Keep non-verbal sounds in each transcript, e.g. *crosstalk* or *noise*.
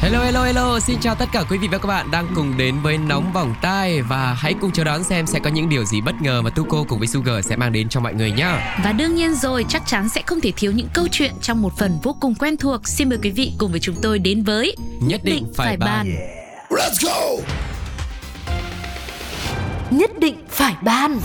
Hello hello hello, xin chào tất cả quý vị và các bạn đang cùng đến với Nóng Vòng Tai. Và hãy cùng chờ đón xem sẽ có những điều gì bất ngờ mà Tuko cùng với Sugar sẽ mang đến cho mọi người nhá. Và đương nhiên rồi, chắc chắn sẽ không thể thiếu những câu chuyện trong một phần vô cùng quen thuộc. Xin mời quý vị cùng với chúng tôi đến với Nhất định phải bàn Let's go! Nhất định phải ban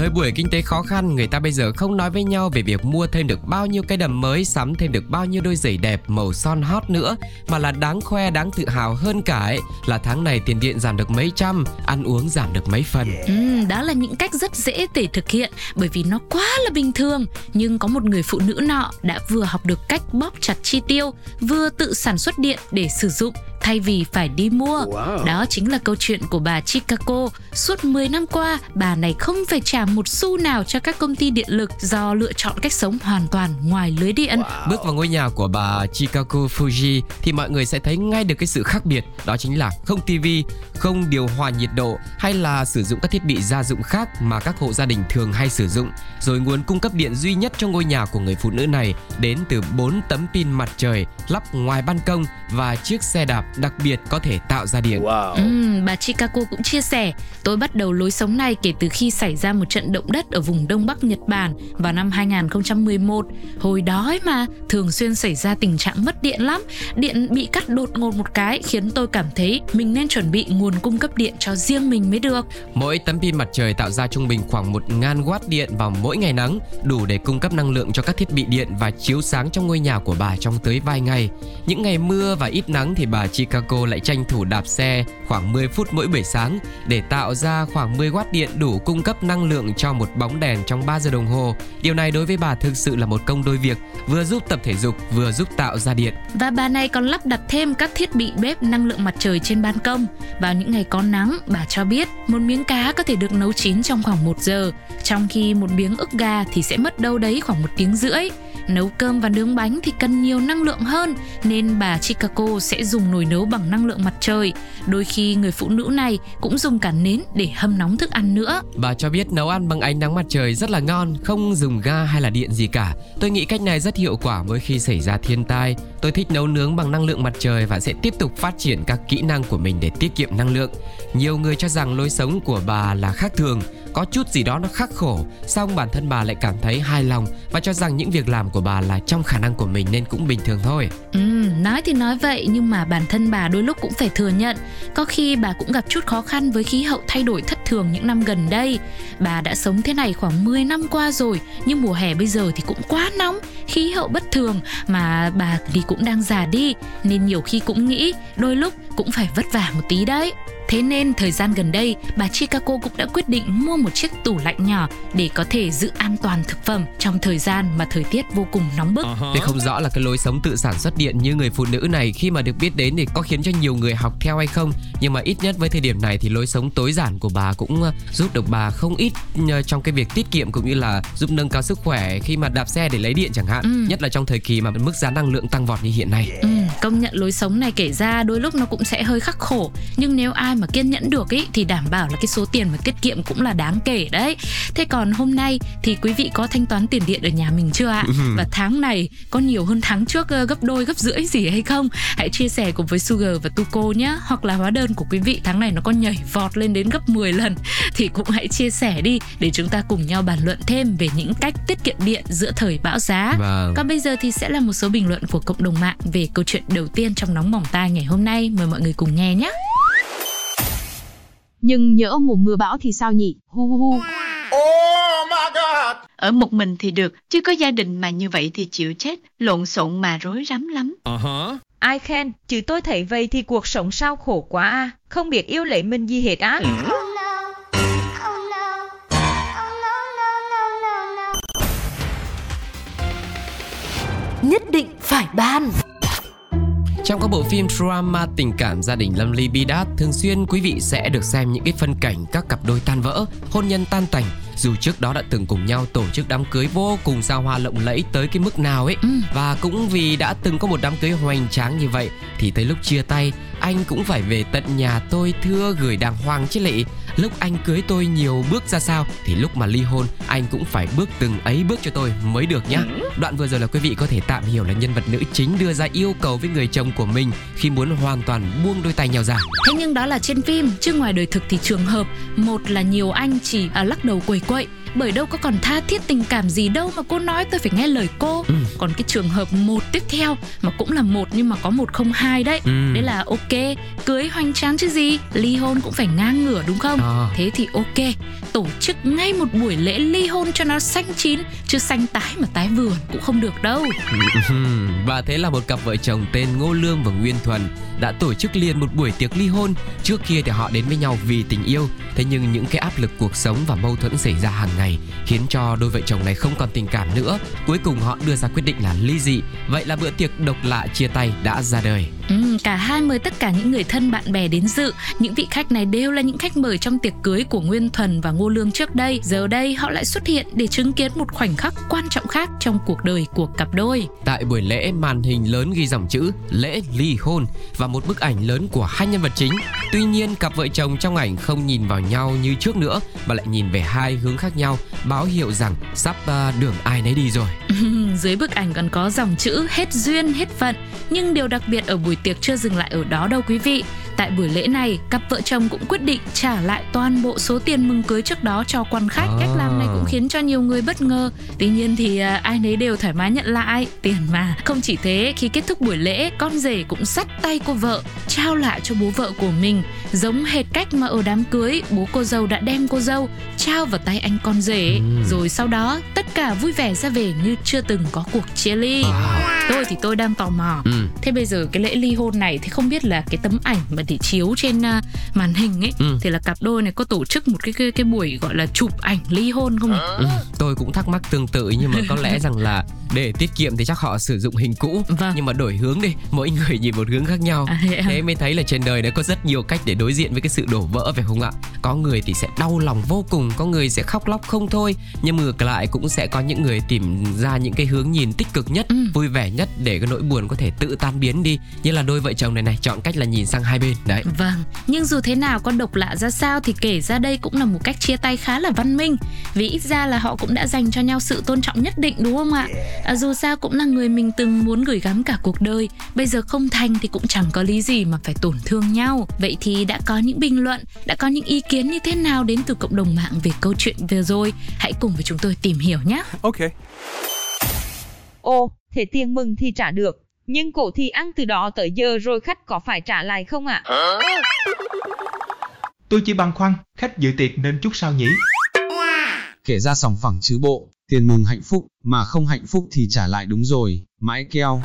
Thời buổi kinh tế khó khăn, người ta bây giờ không nói với nhau về việc mua thêm được bao nhiêu cái đầm mới, sắm thêm được bao nhiêu đôi giày đẹp, màu son hot nữa, mà là đáng khoe, đáng tự hào hơn cả ấy là tháng này tiền điện giảm được mấy trăm, ăn uống giảm được mấy phần. Ừ, đó là những cách rất dễ để thực hiện bởi vì nó quá là bình thường. Nhưng có một người phụ nữ nọ đã vừa học được cách bóp chặt chi tiêu, vừa tự sản xuất điện để sử dụng thay vì phải đi mua. Wow. Đó chính là câu chuyện của bà Chicago. Suốt 10 năm qua, bà này không phải trả một xu nào cho các công ty điện lực do lựa chọn cách sống hoàn toàn ngoài lưới điện. Bước vào ngôi nhà của bà Chikaku Fuji thì mọi người sẽ thấy ngay được cái sự khác biệt đó chính là không tivi, không điều hòa nhiệt độ hay là sử dụng các thiết bị gia dụng khác mà các hộ gia đình thường hay sử dụng. Rồi nguồn cung cấp điện duy nhất cho ngôi nhà của người phụ nữ này đến từ 4 tấm pin mặt trời lắp ngoài ban công và chiếc xe đạp đặc biệt có thể tạo ra điện. Wow. Ừm, bà Chicago cũng chia sẻ, tôi bắt đầu lối sống này kể từ khi xảy ra một trận động đất ở vùng Đông Bắc Nhật Bản vào năm 2011. Hồi đó ấy mà, thường xuyên xảy ra tình trạng mất điện lắm. Điện bị cắt đột ngột một cái khiến tôi cảm thấy mình nên chuẩn bị nguồn cung cấp điện cho riêng mình mới được. Mỗi tấm pin mặt trời tạo ra trung bình khoảng 1.000 watt điện vào mỗi ngày nắng, đủ để cung cấp năng lượng cho các thiết bị điện và chiếu sáng trong ngôi nhà của bà trong tới vài ngày. Những ngày mưa và ít nắng thì bà Chicago lại tranh thủ đạp xe khoảng 10 phút mỗi buổi sáng để tạo ra khoảng 10 watt điện đủ cung cấp năng lượng cho một bóng đèn trong 3 giờ đồng hồ. Điều này đối với bà thực sự là một công đôi việc, vừa giúp tập thể dục vừa giúp tạo ra điện. Và bà này còn lắp đặt thêm các thiết bị bếp năng lượng mặt trời trên ban công. Vào những ngày có nắng, bà cho biết một miếng cá có thể được nấu chín trong khoảng 1 giờ, trong khi một miếng ức gà thì sẽ mất đâu đấy khoảng một tiếng rưỡi. Nấu cơm và nướng bánh thì cần nhiều năng lượng hơn nên bà Chicago sẽ dùng nồi nấu bằng năng lượng mặt trời. Đôi khi người phụ nữ này cũng dùng cả nến để hâm nóng thức ăn nữa. Bà cho biết nấu ăn bằng ánh nắng mặt trời rất là ngon, không dùng ga hay là điện gì cả. Tôi nghĩ cách này rất hiệu quả mỗi khi xảy ra thiên tai. Tôi thích nấu nướng bằng năng lượng mặt trời và sẽ tiếp tục phát triển các kỹ năng của mình để tiết kiệm năng lượng. Nhiều người cho rằng lối sống của bà là khác thường, có chút gì đó nó khắc khổ, xong bản thân bà lại cảm thấy hài lòng và cho rằng những việc làm của bà là trong khả năng của mình nên cũng bình thường thôi. Ừ, nói thì nói vậy nhưng mà bản thân bà đôi lúc cũng phải thừa nhận. Có khi bà cũng gặp chút khó khăn với khí hậu thay đổi thất thường những năm gần đây. Bà đã sống thế này khoảng 10 năm qua rồi Nhưng mùa hè bây giờ thì cũng quá nóng Khí hậu bất thường mà bà thì cũng đang già đi Nên nhiều khi cũng nghĩ đôi lúc cũng phải vất vả một tí đấy. Thế nên thời gian gần đây, bà Chicago cũng đã quyết định mua một chiếc tủ lạnh nhỏ để có thể giữ an toàn thực phẩm trong thời gian mà thời tiết vô cùng nóng bức. Tôi không rõ là cái lối sống tự sản xuất điện như người phụ nữ này khi mà được biết đến thì có khiến cho nhiều người học theo hay không? Nhưng mà ít nhất với thời điểm này thì lối sống tối giản của bà cũng ờ, giúp được bà không ít ờ, trong cái việc tiết kiệm cũng như là giúp nâng cao sức khỏe khi mà đạp xe để lấy điện chẳng hạn. Ừ. nhất là trong thời kỳ mà mức giá năng lượng tăng vọt như hiện nay. Ừ, công nhận lối sống này kể ra đôi lúc nó cũng sẽ hơi khắc khổ. Nhưng nếu ai mà kiên nhẫn được ý thì đảm bảo là cái số tiền mà tiết kiệm cũng là đáng kể đấy. Thế còn hôm nay thì quý vị có thanh toán tiền điện ở nhà mình chưa ạ? Và tháng này có nhiều hơn tháng trước gấp đôi gấp rưỡi gì hay không? Hãy chia sẻ cùng với Sugar và Tuko nhé. Hoặc là hóa đơn của quý vị tháng này nó có nhảy vọt lên đến gấp 10 lần. *laughs* Thì cũng hãy chia sẻ đi để chúng ta cùng nhau bàn luận thêm về những cách tiết kiệm điện giữa thời bão giá. Vâng. còn bây giờ thì sẽ là một số bình luận của cộng đồng mạng về câu chuyện đầu tiên trong nóng bỏng tai ngày hôm nay. Mời mọi người cùng nghe nhé. Nhưng nhỡ mùa mưa bão thì sao nhỉ? Hu hu hu. Oh my god! Ở một mình thì được, chứ có gia đình mà như vậy thì chịu chết, lộn xộn mà rối rắm lắm. Ai khen, chứ tôi thấy vậy thì cuộc sống sao khổ quá à, không biết yêu lấy mình gì hết á. Nhất định phải ban. Trong các bộ phim drama tình cảm gia đình Lâm Ly Bi Đát, thường xuyên quý vị sẽ được xem những cái phân cảnh các cặp đôi tan vỡ, hôn nhân tan tành dù trước đó đã từng cùng nhau tổ chức đám cưới vô cùng xa hoa lộng lẫy tới cái mức nào ấy Ừ. và cũng vì đã từng có một đám cưới hoành tráng như vậy thì tới lúc chia tay anh cũng phải về tận nhà tôi thưa gửi đàng hoàng chứ lị lúc anh cưới tôi nhiều bước ra sao thì lúc mà ly hôn anh cũng phải bước từng ấy bước cho tôi mới được nhá. Đoạn vừa rồi là quý vị có thể tạm hiểu là nhân vật nữ chính đưa ra yêu cầu với người chồng của mình khi muốn hoàn toàn buông đôi tay nhau ra. Thế nhưng đó là trên phim, chứ ngoài đời thực thì trường hợp một là nhiều anh chỉ à, lắc đầu quầy quậy bởi đâu có còn tha thiết tình cảm gì đâu mà cô nói tôi phải nghe lời cô Ừ. còn cái trường hợp một tiếp theo mà cũng là một nhưng mà có một không hai đấy Ừ. đấy là ok cưới hoành tráng chứ gì ly hôn cũng phải ngang ngửa đúng không À. thế thì ok tổ chức ngay một buổi lễ ly hôn cho nó xanh chín chứ xanh tái mà tái vườn cũng không được đâu *laughs* Và thế là một cặp vợ chồng tên Ngô Lương và Nguyên Thuần đã tổ chức liền một buổi tiệc ly hôn. Trước kia thì họ đến với nhau vì tình yêu, thế nhưng những cái áp lực cuộc sống và mâu thuẫn xảy ra hàng ngày khiến cho đôi vợ chồng này không còn tình cảm nữa. Cuối cùng họ đưa ra quyết định là ly dị. Vậy là bữa tiệc độc lạ chia tay đã ra đời. Ừ, cả hai mời tất cả những người thân bạn bè đến dự. Những vị khách này đều là những khách mời trong tiệc cưới của Nguyên Thuần và Ngô Lương trước đây. Giờ đây họ lại xuất hiện để chứng kiến một khoảnh khắc quan trọng khác trong cuộc đời của cặp đôi. Tại buổi lễ, màn hình lớn ghi dòng chữ lễ ly hôn và một bức ảnh lớn của hai nhân vật chính. Tuy nhiên, cặp vợ chồng trong ảnh không nhìn vào nhau như trước nữa mà lại nhìn về hai hướng khác nhau, báo hiệu rằng sắp uh, đường ai nấy đi rồi. *laughs* Dưới bức ảnh còn có dòng chữ hết duyên, hết phận. Nhưng điều đặc biệt ở buổi tiệc chưa dừng lại ở đó đâu quý vị. Tại buổi lễ này, cặp vợ chồng cũng quyết định trả lại toàn bộ số tiền mừng cưới trước đó cho quan khách. À. Cách làm này cũng khiến cho nhiều người bất ngờ. Tuy nhiên thì à, ai nấy đều thoải mái nhận lại tiền mà. Không chỉ thế, khi kết thúc buổi lễ, con rể cũng dắt tay cô vợ, trao lại cho bố vợ của mình. Giống hệt cách mà ở đám cưới, bố cô dâu đã đem cô dâu trao vào tay anh con rể. Ừm. Rồi sau đó, tất cả vui vẻ ra về như chưa từng có cuộc chia ly. Tôi thì tôi đang tò mò. Ừ. Thế bây giờ cái lễ ly hôn này thì không biết là cái tấm ảnh mà để chiếu trên à, màn hình ấy Ừ. thì là cặp đôi này có tổ chức một cái cái cái buổi gọi là chụp ảnh ly hôn không nhỉ? Ừ, tôi cũng thắc mắc tương tự nhưng mà có lẽ rằng là để tiết kiệm thì chắc họ sử dụng hình cũ Vâng. nhưng mà đổi hướng đi mỗi người nhìn một hướng khác nhau À, thế à? thế mới thấy là trên đời này có rất nhiều cách để đối diện với cái sự đổ vỡ phải không ạ có người thì sẽ đau lòng vô cùng có người sẽ khóc lóc không thôi nhưng ngược lại cũng sẽ có những người tìm ra những cái hướng nhìn tích cực nhất Ừ. vui vẻ nhất để cái nỗi buồn có thể tự tan biến đi. Như là đôi vợ chồng này này chọn cách là nhìn sang hai bên. Đấy. Vâng, nhưng dù thế nào có độc lạ ra sao thì kể ra đây cũng là một cách chia tay khá là văn minh. Vì ít ra là họ cũng đã dành cho nhau sự tôn trọng nhất định đúng không ạ? À, dù sao cũng là người mình từng muốn gửi gắm cả cuộc đời. Bây giờ không thành thì cũng chẳng có lý gì mà phải tổn thương nhau. Vậy thì đã có những bình luận, đã có những ý kiến như thế nào đến từ cộng đồng mạng về câu chuyện vừa rồi? Hãy cùng với chúng tôi tìm hiểu nhé. Okay. Ồ, thế tiền mừng thì trả được, nhưng cổ thì ăn từ đó tới giờ rồi khách có phải trả lại không ạ? Tôi chỉ băn khoăn, khách dự tiệc nên chút sao nhỉ? kể ra sòng phẳng chứ bộ, tiền mừng hạnh phúc, mà không hạnh phúc thì trả lại đúng rồi, mãi keo.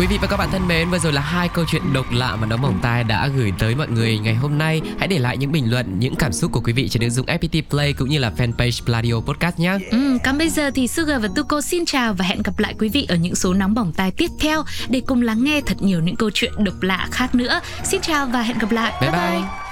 Quý vị và các bạn thân mến, vừa rồi là hai câu chuyện độc lạ mà Nóng Bỏng Tai đã gửi tới mọi người ngày hôm nay. Hãy để lại những bình luận, những cảm xúc của quý vị trên ứng dụng FPT Play cũng như là fanpage Pladio Podcast nhé. Ừ, còn bây giờ thì Sugar và Tuko xin chào và hẹn gặp lại quý vị ở những số nóng bỏng tai tiếp theo để cùng lắng nghe thật nhiều những câu chuyện độc lạ khác nữa. Xin chào và hẹn gặp lại. Bye bye.